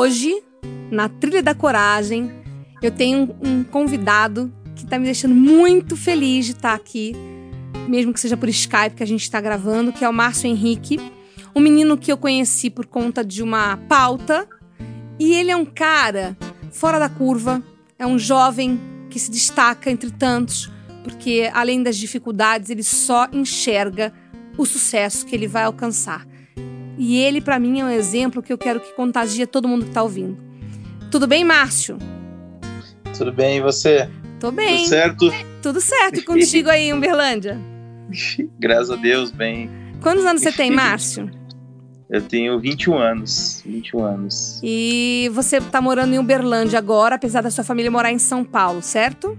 Hoje, na Trilha da Coragem, eu tenho um convidado que está me deixando muito feliz de estar aqui, mesmo que seja por Skype que a gente está gravando, que é o Márcio Henrique, um menino que eu conheci por conta de uma pauta. E ele é um cara fora da curva, é um jovem que se destaca entre tantos, porque além das dificuldades, ele só enxerga o sucesso que ele vai alcançar. E ele, para mim, é um exemplo que eu quero que contagie todo mundo que está ouvindo. Tudo bem, Márcio? Tudo bem, e você? Tô bem. Tudo certo? Tudo certo. E contigo aí em Uberlândia? Graças a Deus, bem. Quantos anos você tem, Márcio? Eu tenho 21 anos. 21 anos. E você tá morando em Uberlândia agora, apesar da sua família morar em São Paulo, certo?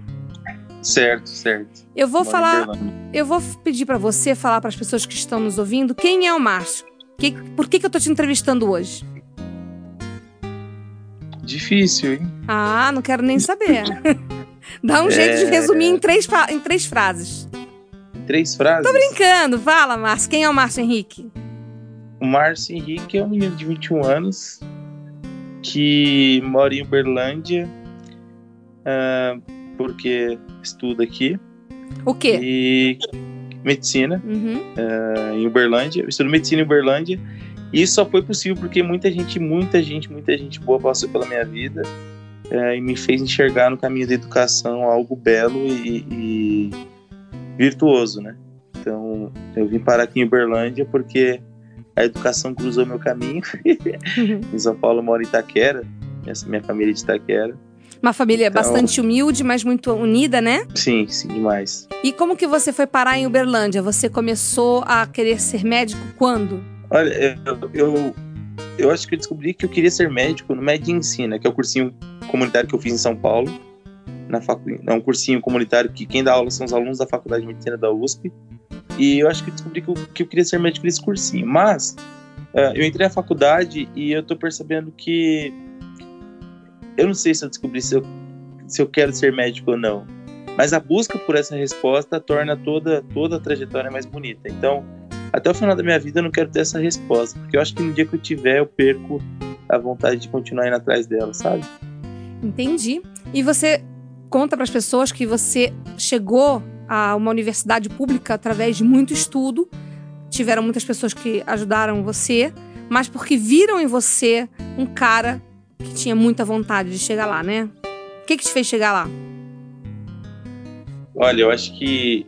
Certo, certo. Eu vou Moro falar. Eu vou pedir para você falar para as pessoas que estão nos ouvindo quem é o Márcio. Que, por que, que eu tô te entrevistando hoje? Difícil, hein? Ah, não quero nem saber. Dá um é... jeito de resumir em três, em três frases. Em três frases? Tô brincando. Fala, Márcio. Quem é o Márcio Henrique? O Márcio Henrique é um menino de 21 anos que mora em Uberlândia uh, porque estuda aqui. O quê? E medicina uhum. uh, em Uberlândia. Eu estudo medicina em Uberlândia. E isso só foi possível porque muita gente, muita gente, muita gente boa passou pela minha vida uh, e me fez enxergar no caminho da educação algo belo e, e virtuoso, né? Então, eu vim parar aqui em Uberlândia porque a educação cruzou meu caminho. em São Paulo eu moro em Itaquera, minha família é de Itaquera. Uma família então, bastante humilde, mas muito unida, né? Sim, sim, demais. E como que você foi parar em Uberlândia? Você começou a querer ser médico quando? Olha, eu, eu, eu acho que eu descobri que eu queria ser médico no Medicina, que é o cursinho comunitário que eu fiz em São Paulo. Na facu... É um cursinho comunitário que quem dá aula são os alunos da Faculdade de Medicina da USP. E eu acho que eu descobri que eu, que eu queria ser médico nesse cursinho. Mas uh, eu entrei na faculdade e eu tô percebendo que eu não sei se eu descobri se eu, se eu quero ser médico ou não, mas a busca por essa resposta torna toda, toda a trajetória mais bonita. Então, até o final da minha vida eu não quero ter essa resposta, porque eu acho que no dia que eu tiver eu perco a vontade de continuar indo atrás dela, sabe? Entendi. E você conta para as pessoas que você chegou a uma universidade pública através de muito estudo. Tiveram muitas pessoas que ajudaram você, mas porque viram em você um cara que tinha muita vontade de chegar lá, né? O que, que te fez chegar lá? Olha, eu acho que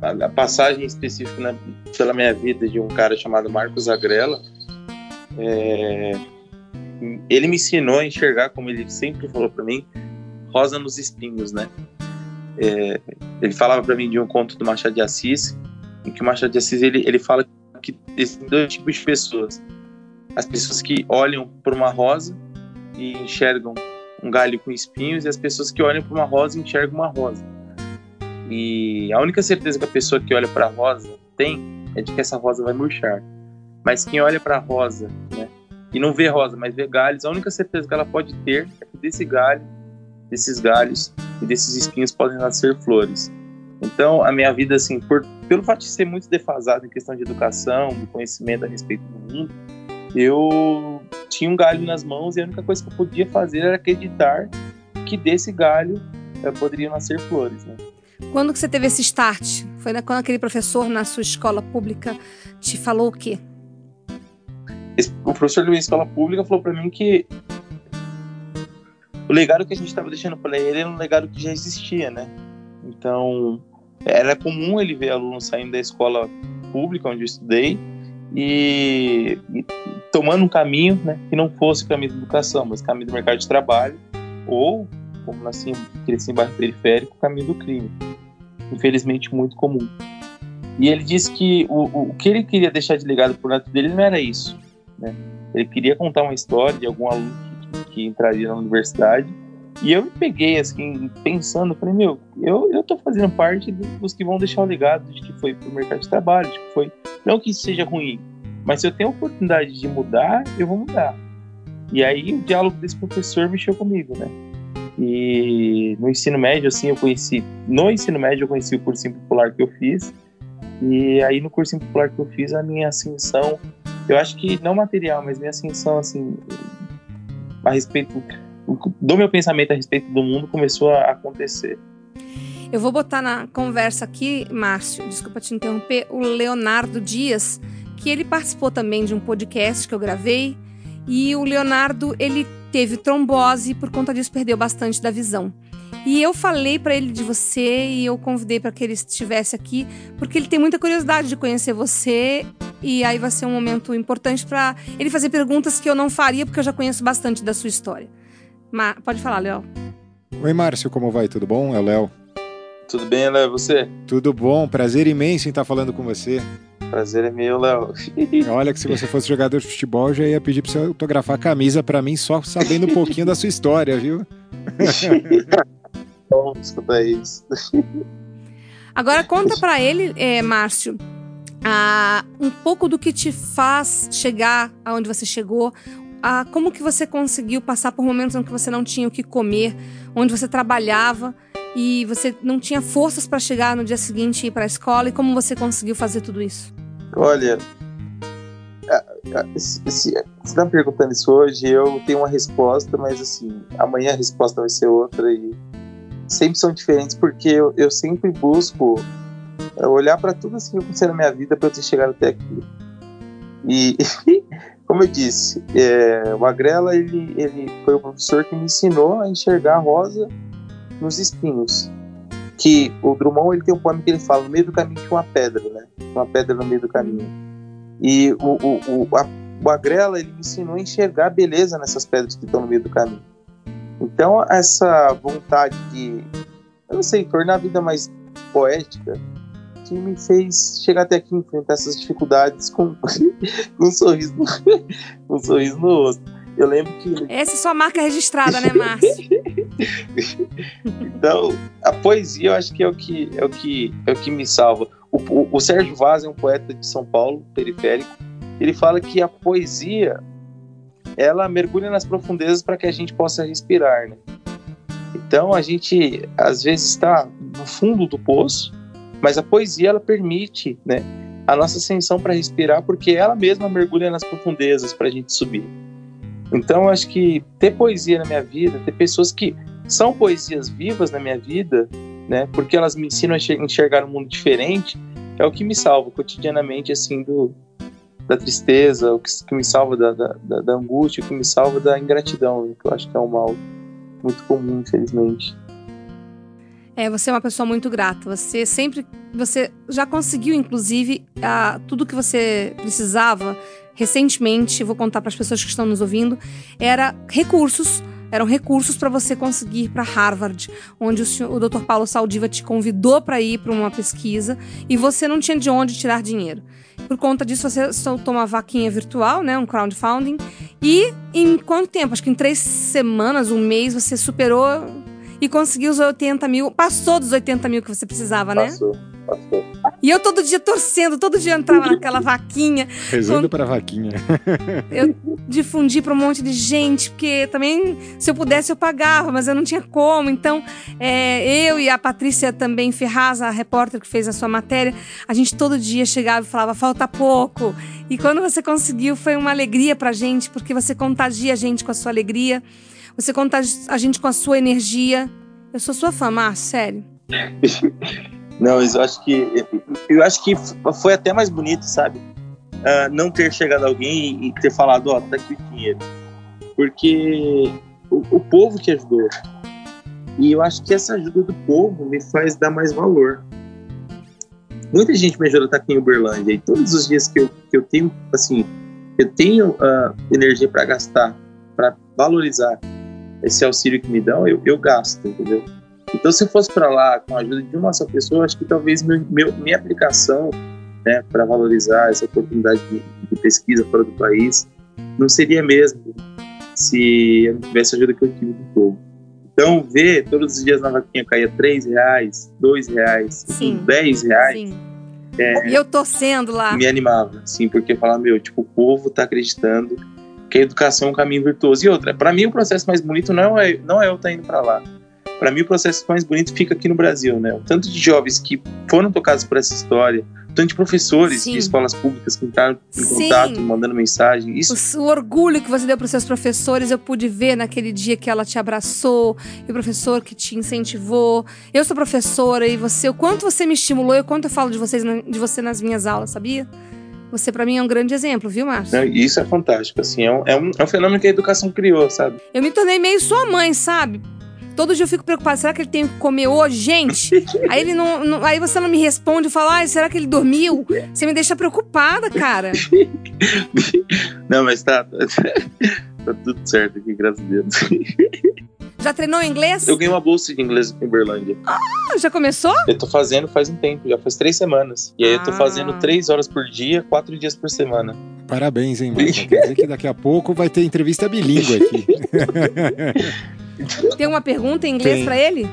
a passagem específica né, pela minha vida de um cara chamado Marcos Agrela, é, ele me ensinou a enxergar, como ele sempre falou para mim, rosa nos espinhos, né? É, ele falava para mim de um conto do Machado de Assis, em que o Machado de Assis ele, ele fala que existem dois tipos de pessoas: as pessoas que olham para uma rosa e enxergam um galho com espinhos, e as pessoas que olham para uma rosa enxergam uma rosa. E a única certeza que a pessoa que olha para a rosa tem é de que essa rosa vai murchar. Mas quem olha para a rosa, né, e não vê rosa, mas vê galhos, a única certeza que ela pode ter é que desse galho, desses galhos e desses espinhos podem nascer flores. Então, a minha vida, assim, por, pelo fato de ser muito defasado em questão de educação, de conhecimento a respeito do mundo, eu tinha um galho nas mãos e a única coisa que eu podia fazer era acreditar que desse galho eh, poderiam nascer flores, né? Quando que você teve esse start? Foi quando aquele professor na sua escola pública te falou o quê? O professor da minha escola pública falou para mim que o legado que a gente estava deixando para ele era um legado que já existia, né? Então, era comum ele ver alunos saindo da escola pública onde eu estudei e, e tomando um caminho né, que não fosse o caminho da educação, mas o caminho do mercado de trabalho ou, como nasci, cresci em bairro periférico, o caminho do crime. Infelizmente, muito comum. E ele disse que o, o, que ele queria deixar de legado pro neto dele não era isso, né? Ele queria contar uma história de algum aluno que, que entraria na universidade. E eu me peguei, assim, pensando, falei, meu, eu, eu tô fazendo parte dos que vão deixar o legado de que foi pro mercado de trabalho, de que foi. Não que isso seja ruim, mas se eu tenho a oportunidade de mudar, eu vou mudar. E aí o diálogo desse professor mexeu comigo, né? E no ensino médio, assim, eu conheci. No ensino médio, eu conheci o cursinho popular que eu fiz. E aí no cursinho popular que eu fiz, a minha ascensão, eu acho que não material, mas minha ascensão, assim, a respeito do meu pensamento a respeito do mundo começou a acontecer. Eu vou botar na conversa aqui, Márcio, desculpa te interromper, o Leonardo Dias, que ele participou também de um podcast que eu gravei. E o Leonardo, ele teve trombose e por conta disso perdeu bastante da visão. E eu falei para ele de você e eu convidei para que ele estivesse aqui, porque ele tem muita curiosidade de conhecer você e aí vai ser um momento importante para ele fazer perguntas que eu não faria porque eu já conheço bastante da sua história. Mas pode falar, Léo. Oi, Márcio, como vai? Tudo bom? É o Léo. Tudo bem, Léo? Você? Tudo bom. Prazer imenso em estar falando com você. Prazer é meu, Léo. Olha que se você fosse jogador de futebol, já ia pedir para você autografar a camisa para mim só sabendo um pouquinho da sua história, viu? bom escutar isso. Agora conta para ele, é, Márcio, ah, um pouco do que te faz chegar aonde você chegou, ah, como que você conseguiu passar por momentos em que você não tinha o que comer, onde você trabalhava e você não tinha forças para chegar no dia seguinte e ir para a escola, e como você conseguiu fazer tudo isso? Olha, se você está me perguntando isso hoje, eu tenho uma resposta, mas assim, amanhã a resposta vai ser outra e sempre são diferentes porque eu, eu sempre busco é, olhar para tudo assim que aconteceu na minha vida para eu ter chegado até aqui. E, como eu disse, é, o Agrela ele, ele foi o professor que me ensinou a enxergar a rosa nos espinhos. Que o Drummond ele tem um poema que ele fala: no meio do caminho tinha uma pedra, né? Uma pedra no meio do caminho. E o, o, o, a, o Agrela ele me ensinou a enxergar a beleza nessas pedras que estão no meio do caminho. Então, essa vontade de, eu não sei, tornar a vida mais poética, que me fez chegar até aqui, enfrentar essas dificuldades com, um sorriso no, um sorriso no rosto. Eu lembro que. Essa é sua marca registrada, né, Márcio? então, a poesia eu acho que é o que, é o que, é o que me salva. O, o, o Sérgio Vaz é um poeta de São Paulo, periférico. Ele fala que a poesia ela mergulha nas profundezas para que a gente possa respirar, né? Então a gente às vezes está no fundo do poço, mas a poesia ela permite, né, a nossa ascensão para respirar, porque ela mesma mergulha nas profundezas para a gente subir. Então acho que ter poesia na minha vida, ter pessoas que são poesias vivas na minha vida, né, porque elas me ensinam a enxergar um mundo diferente, é o que me salva cotidianamente assim do da tristeza, o que, que me salva da, da, da, angústia, o que me salva da ingratidão, né? que eu acho que é um mal muito comum, infelizmente. É, você é uma pessoa muito grata. Você sempre, você já conseguiu, inclusive, a, tudo que você precisava. Recentemente, vou contar para as pessoas que estão nos ouvindo, era recursos eram recursos para você conseguir ir para Harvard, onde o, senhor, o Dr. Paulo Saldiva te convidou para ir para uma pesquisa e você não tinha de onde tirar dinheiro. Por conta disso, você soltou uma vaquinha virtual, né, um crowdfunding, e em quanto tempo? Acho que em três semanas, um mês, você superou e conseguiu os 80 mil. Passou dos 80 mil que você precisava, né? Passou, passou. E eu todo dia torcendo, todo dia entrava naquela vaquinha. Rezando para a vaquinha. eu difundi para um monte de gente, porque também, se eu pudesse, eu pagava, mas eu não tinha como. Então, é, eu e a Patrícia também Ferraz, a repórter que fez a sua matéria, a gente todo dia chegava e falava, falta pouco. E quando você conseguiu, foi uma alegria pra gente, porque você contagia a gente com a sua alegria, você contagia a gente com a sua energia. Eu sou sua fã, Márcio, sério. Não, eu acho que eu acho que foi até mais bonito, sabe? Uh, não ter chegado alguém e ter falado, ó, oh, tá aqui o dinheiro. Porque o, o, povo que ajudou. E eu acho que essa ajuda do povo me faz dar mais valor. Muita gente me ajuda a estar aqui em Uberlândia e todos os dias que eu, que eu tenho, assim, eu tenho uh, energia para gastar, para valorizar esse auxílio que me dão, eu, eu gasto, entendeu? Então, se eu fosse para lá com a ajuda de uma só pessoa, acho que talvez meu, meu minha aplicação né, para valorizar essa oportunidade de, de, pesquisa fora do país não seria mesmo se eu não tivesse a ajuda que eu tive do povo. Então, ver todos os dias na vaquinha cair 3 reais, 2 reais, Sim. 10 reais. Sim. É, eu torcendo lá. Me animava, sim, porque falar, meu, tipo, o povo tá acreditando que a educação é um caminho virtuoso. E outra, para mim o processo mais bonito não é, não é eu estar tá indo para lá. Para mim o processo mais bonito fica aqui no Brasil, né? O tanto de jovens que foram tocados por essa história, tanto de professores Sim. de escolas públicas que entraram em Sim. contato, mandando mensagem. Isso... O, o orgulho que você deu para os seus professores, eu pude ver naquele dia que ela te abraçou, e o professor que te incentivou. Eu sou professora e você, o quanto você me estimulou e o quanto eu falo de, vocês, de você nas minhas aulas, sabia? Você, para mim, é um grande exemplo, viu, Márcio? Isso é fantástico, assim, é um, é, um, é um fenômeno que a educação criou, sabe? Eu me tornei meio sua mãe, sabe? Todo dia eu fico preocupada, será que ele tem que comer hoje? Gente, aí ele não, não, Aí você não me responde e fala, ai, será que ele dormiu? Você me deixa preocupada, cara. Não, mas tá. Tá tudo certo aqui, graças a Deus. Já treinou inglês? Eu ganhei uma bolsa de inglês em Uberlândia. Ah, já começou? Eu tô fazendo faz um tempo, já faz três semanas. E aí ah. eu tô ah. fazendo três horas por dia, quatro dias por semana. Parabéns, hein, mano. Quer dizer que daqui a pouco vai ter entrevista bilíngue aqui. Tem uma pergunta em inglês para ele?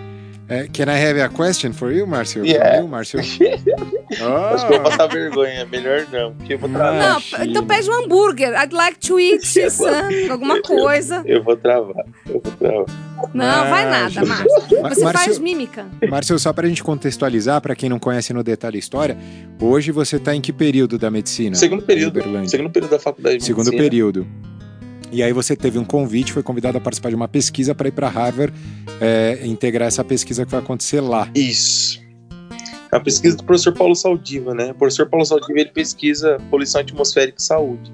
Uh, can I have a question for you, Márcio? Yeah. You, Márcio? oh. Acho que vou passar vergonha. Melhor não, porque eu vou travar. Não, então pede um hambúrguer. I'd like to eat some, alguma coisa. Eu, eu, vou travar. Eu vou travar. Não, vai nada, Márcio. Você Márcio, faz mímica. Márcio, só pra gente contextualizar, pra quem não conhece no detalhe a história, hoje você tá em que período da medicina? Segundo período. Segundo período da faculdade de Segundo medicina. período. E aí você teve um convite, foi convidado a participar de uma pesquisa para ir para Harvard é, integrar essa pesquisa que vai acontecer lá. Isso. É a pesquisa do professor Paulo Saldiva, né? O professor Paulo Saldiva ele pesquisa poluição atmosférica e saúde.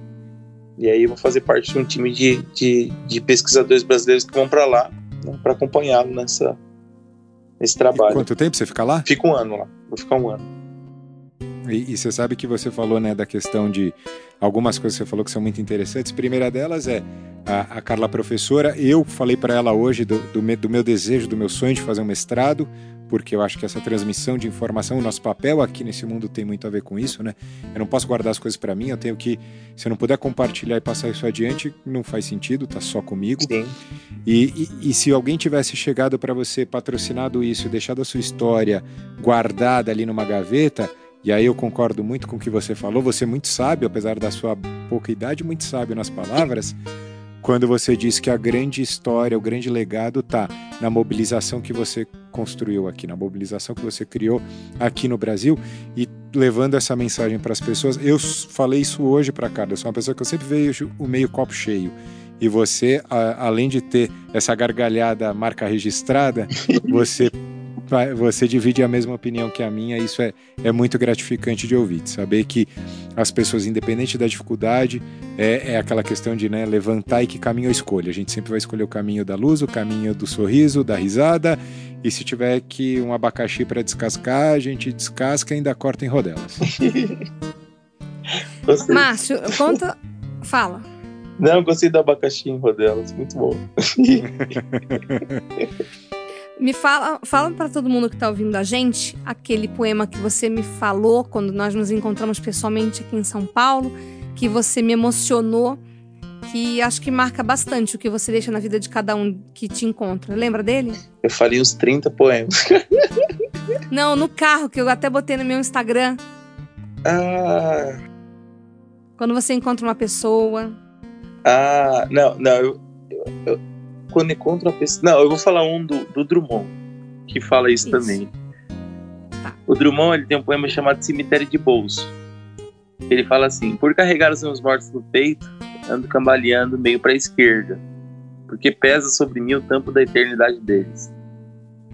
E aí eu vou fazer parte de um time de, de, de pesquisadores brasileiros que vão para lá né, para acompanhá-lo nessa nesse trabalho. E quanto tempo você fica lá? Fica um ano lá. Vou ficar um ano. E, e, você sabe que você falou né, da questão de algumas coisas que você falou que são muito interessantes. Primeira delas é a, a Carla professora. Eu falei para ela hoje do, do, me, do, meu desejo, do meu sonho de fazer um mestrado, porque eu acho que essa transmissão de informação, o nosso papel aqui nesse mundo tem muito a ver com isso, né? Eu não posso guardar as coisas para mim, eu tenho que, se eu não puder compartilhar e passar isso adiante, não faz sentido, tá só comigo. Sim. E, e, e se alguém tivesse chegado para você, patrocinado isso, deixado a sua história guardada ali numa gaveta e aí eu concordo muito com o que você falou. Você é muito sábio, apesar da sua pouca idade, muito sábio nas palavras, quando você disse que a grande história, o grande legado está na mobilização que você construiu aqui, na mobilização que você criou aqui no Brasil e levando essa mensagem para as pessoas. Eu falei isso hoje para cá. Eu sou uma pessoa que eu sempre vejo o meio copo cheio. E você, além de ter essa gargalhada marca registrada, você você divide a mesma opinião que a minha, isso é, é muito gratificante de ouvir, de saber que as pessoas, independente da dificuldade, é, é aquela questão de né, levantar e que caminho eu escolho. A gente sempre vai escolher o caminho da luz, o caminho do sorriso, da risada, e se tiver que um abacaxi para descascar, a gente descasca e ainda corta em rodelas. Márcio, conta. Fala. Não, gostei do abacaxi em rodelas, muito bom. Me fala, fala para todo mundo que está ouvindo a gente aquele poema que você me falou quando nós nos encontramos pessoalmente aqui em São Paulo, que você me emocionou, que acho que marca bastante o que você deixa na vida de cada um que te encontra. Lembra dele? Eu falei uns 30 poemas. Não, no carro, que eu até botei no meu Instagram. Ah. Quando você encontra uma pessoa. Ah, não, não, eu, eu quando encontra a pessoa. Não, eu vou falar um do, do Drummond, que fala isso, isso. também. Tá. O Drummond ele tem um poema chamado Cemitério de Bolso. Ele fala assim: Por carregar os meus mortos no peito, ando cambaleando meio para a esquerda, porque pesa sobre mim o tampo da eternidade deles.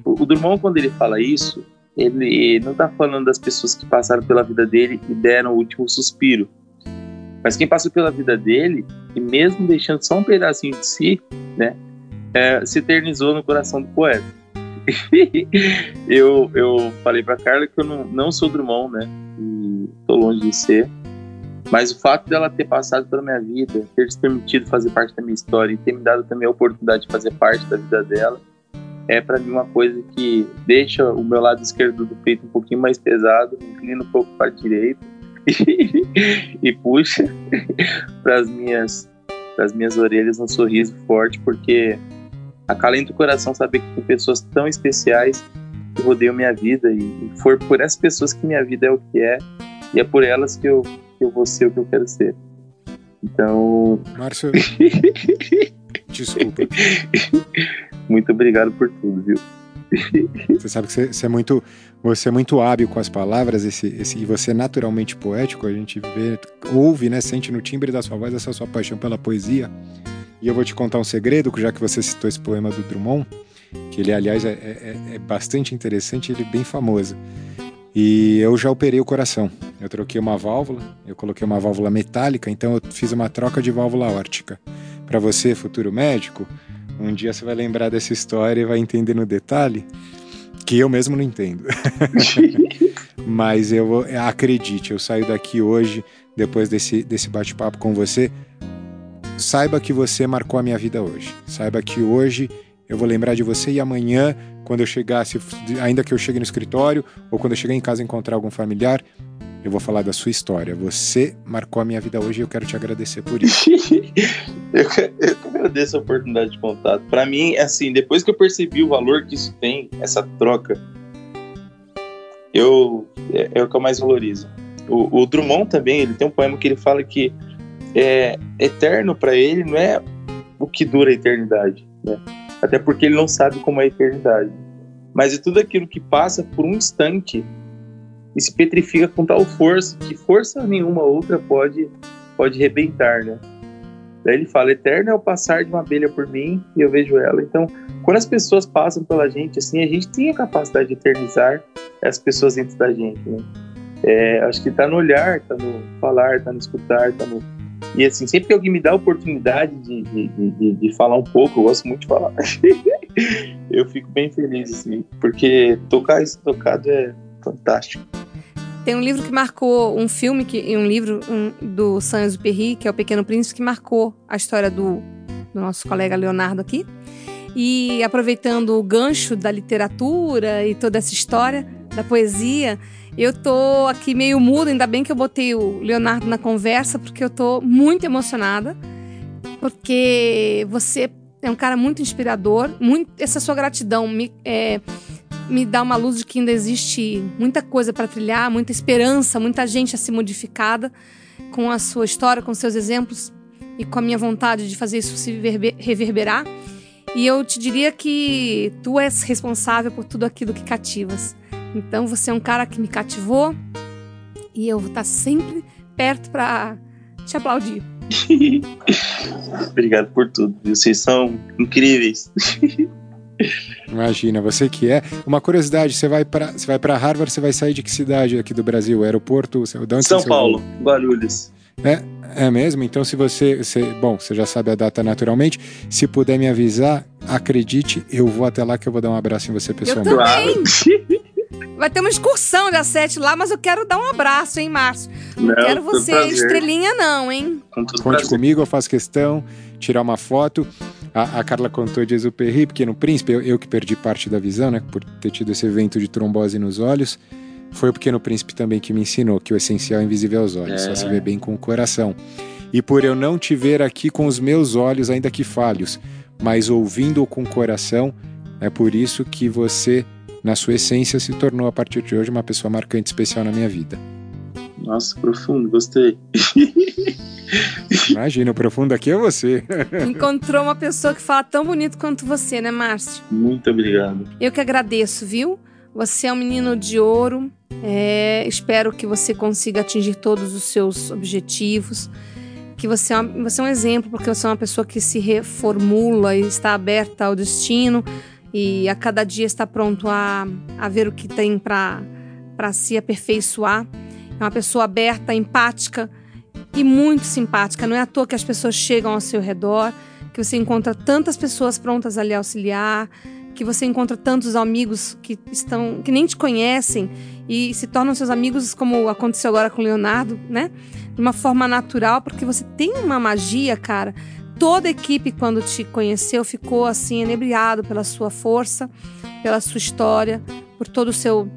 O, o Drummond, quando ele fala isso, ele não está falando das pessoas que passaram pela vida dele e deram o último suspiro. Mas quem passou pela vida dele, e mesmo deixando só um pedacinho de si, né, é, se eternizou no coração do poeta. eu, eu falei para Carla que eu não, não sou Drummond, né? E tô longe de ser. Mas o fato dela ter passado pela minha vida, ter se permitido fazer parte da minha história e ter me dado também a oportunidade de fazer parte da vida dela, é para mim uma coisa que deixa o meu lado esquerdo do peito um pouquinho mais pesado, inclina um pouco para a direita e puxa para as minhas minhas orelhas um sorriso forte, porque acalenta o coração saber que tem pessoas tão especiais que rodeiam minha vida e for por essas pessoas que minha vida é o que é e é por elas que eu, que eu vou ser o que eu quero ser. Então. Márcio. Desculpa. Muito obrigado por tudo, viu? Você sabe que você, você, é muito, você é muito hábil com as palavras esse, esse, e você é naturalmente poético. A gente vê, ouve, né, sente no timbre da sua voz essa sua paixão pela poesia. E eu vou te contar um segredo, já que você citou esse poema do Drummond, que ele, aliás, é, é, é bastante interessante, ele é bem famoso. E eu já operei o coração. Eu troquei uma válvula, eu coloquei uma válvula metálica, então eu fiz uma troca de válvula órtica. Para você, futuro médico, um dia você vai lembrar dessa história e vai entender no detalhe que eu mesmo não entendo. Mas eu acredite, eu saio daqui hoje, depois desse, desse bate-papo com você. Saiba que você marcou a minha vida hoje. Saiba que hoje eu vou lembrar de você e amanhã, quando eu chegasse, ainda que eu chegue no escritório ou quando eu chegar em casa e encontrar algum familiar, eu vou falar da sua história. Você marcou a minha vida hoje e eu quero te agradecer por isso. eu, eu agradeço a oportunidade de contato. Para mim, assim, depois que eu percebi o valor que isso tem, essa troca, eu é, é o que eu mais valorizo. O, o, Drummond também, ele tem um poema que ele fala que é eterno para ele não é o que dura a eternidade, né? Até porque ele não sabe como é a eternidade. Mas é tudo aquilo que passa por um instante e se petrifica com tal força que força nenhuma outra pode pode rebentar, né? Daí ele fala: Eterno é o passar de uma abelha por mim e eu vejo ela. Então, quando as pessoas passam pela gente, assim, a gente tem a capacidade de eternizar as pessoas dentro da gente, né? É, acho que tá no olhar, tá no falar, tá no escutar, tá no. E assim, sempre que alguém me dá a oportunidade de, de, de, de falar um pouco, eu gosto muito de falar. eu fico bem feliz, assim, porque tocar isso tocado é fantástico. Tem um livro que marcou, um filme, que, um livro um, do Saint-Exupéry, que é O Pequeno Príncipe, que marcou a história do, do nosso colega Leonardo aqui. E aproveitando o gancho da literatura e toda essa história da poesia, eu tô aqui meio muda, ainda bem que eu botei o Leonardo na conversa, porque eu tô muito emocionada, porque você é um cara muito inspirador, muito, essa sua gratidão me, é, me dá uma luz de que ainda existe muita coisa para trilhar, muita esperança, muita gente a ser modificada com a sua história, com seus exemplos e com a minha vontade de fazer isso se reverberar. E eu te diria que tu és responsável por tudo aquilo que cativas. Então você é um cara que me cativou e eu vou estar sempre perto para te aplaudir. Obrigado por tudo. Vocês são incríveis. Imagina, você que é. Uma curiosidade, você vai para você vai para Harvard, você vai sair de que cidade aqui do Brasil? Aeroporto? De onde São Paulo, Guarulhos. É, é mesmo? Então, se você, você. Bom, você já sabe a data naturalmente. Se puder me avisar, acredite, eu vou até lá que eu vou dar um abraço em você pessoalmente. Eu também. Vai ter uma excursão da sete lá, mas eu quero dar um abraço, hein, Márcio? Não, não quero você estrelinha, não, hein? Conte prazer. comigo, eu faço questão, tirar uma foto. A, a Carla contou de Exuperry, Pequeno Príncipe, eu, eu, que perdi parte da visão, né, por ter tido esse evento de trombose nos olhos. Foi o Pequeno Príncipe também que me ensinou que o essencial é invisível aos olhos, é. só se vê bem com o coração. E por eu não te ver aqui com os meus olhos, ainda que falhos, mas ouvindo com o coração, é por isso que você, na sua essência, se tornou a partir de hoje uma pessoa marcante especial na minha vida. Nossa, profundo, gostei. Imagina, o profundo aqui é você. Encontrou uma pessoa que fala tão bonito quanto você, né, Márcio? Muito obrigado. Eu que agradeço, viu? Você é um menino de ouro. É, espero que você consiga atingir todos os seus objetivos. Que você é, uma, você é um exemplo, porque você é uma pessoa que se reformula e está aberta ao destino e a cada dia está pronto a, a ver o que tem para se aperfeiçoar. É uma pessoa aberta, empática e muito simpática. Não é à toa que as pessoas chegam ao seu redor, que você encontra tantas pessoas prontas a lhe auxiliar, que você encontra tantos amigos que estão que nem te conhecem e se tornam seus amigos, como aconteceu agora com o Leonardo, né? De uma forma natural, porque você tem uma magia, cara, toda a equipe, quando te conheceu, ficou assim, enebriado pela sua força, pela sua história, por todo o seu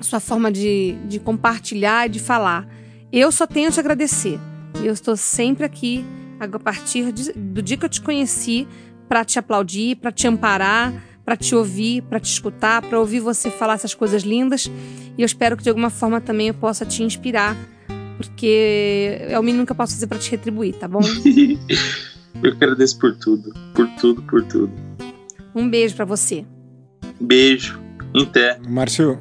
sua forma de, de compartilhar e de falar. Eu só tenho a te agradecer. Eu estou sempre aqui, a partir de, do dia que eu te conheci, para te aplaudir, para te amparar, para te ouvir, para te escutar, para ouvir você falar essas coisas lindas. E eu espero que de alguma forma também eu possa te inspirar, porque é o mínimo que eu posso fazer para te retribuir, tá bom? eu agradeço por tudo, por tudo, por tudo. Um beijo para você. Beijo. Até. Márcio,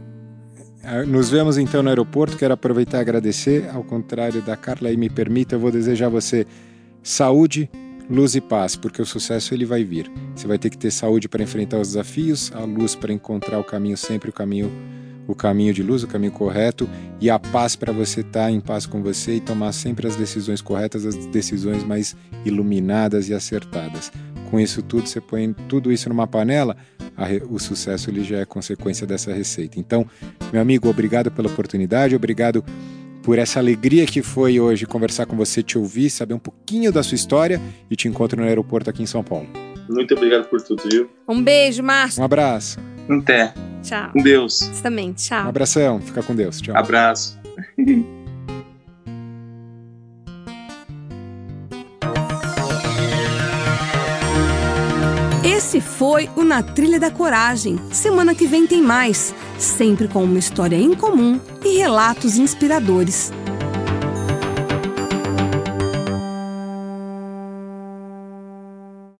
eh, nos vemos então no aeroporto. Quero aproveitar e agradecer. Ao contrário da Carla, e me permita, eu vou desejar a você saúde, luz e paz, porque o sucesso ele vai vir. Você vai ter que ter saúde para enfrentar os desafios, a luz para encontrar o caminho sempre o caminho o caminho de luz, o caminho correto e a paz para você estar tá em paz com você e tomar sempre as decisões corretas, as decisões mais iluminadas e acertadas. Com isso tudo, você põe tudo isso numa panela, o sucesso ele já é consequência dessa receita. Então, meu amigo, obrigado pela oportunidade, obrigado por essa alegria que foi hoje conversar com você, te ouvir, saber um pouquinho da sua história e te encontro no aeroporto aqui em São Paulo. Muito obrigado por tudo, viu? Um beijo, Márcio. Um abraço. Até. Tchau. Com Deus. Você também. Tchau. Um abração. Fica com Deus. Tchau. Abraço. Esse foi o Na Trilha da Coragem. Semana que vem tem mais, sempre com uma história em comum e relatos inspiradores.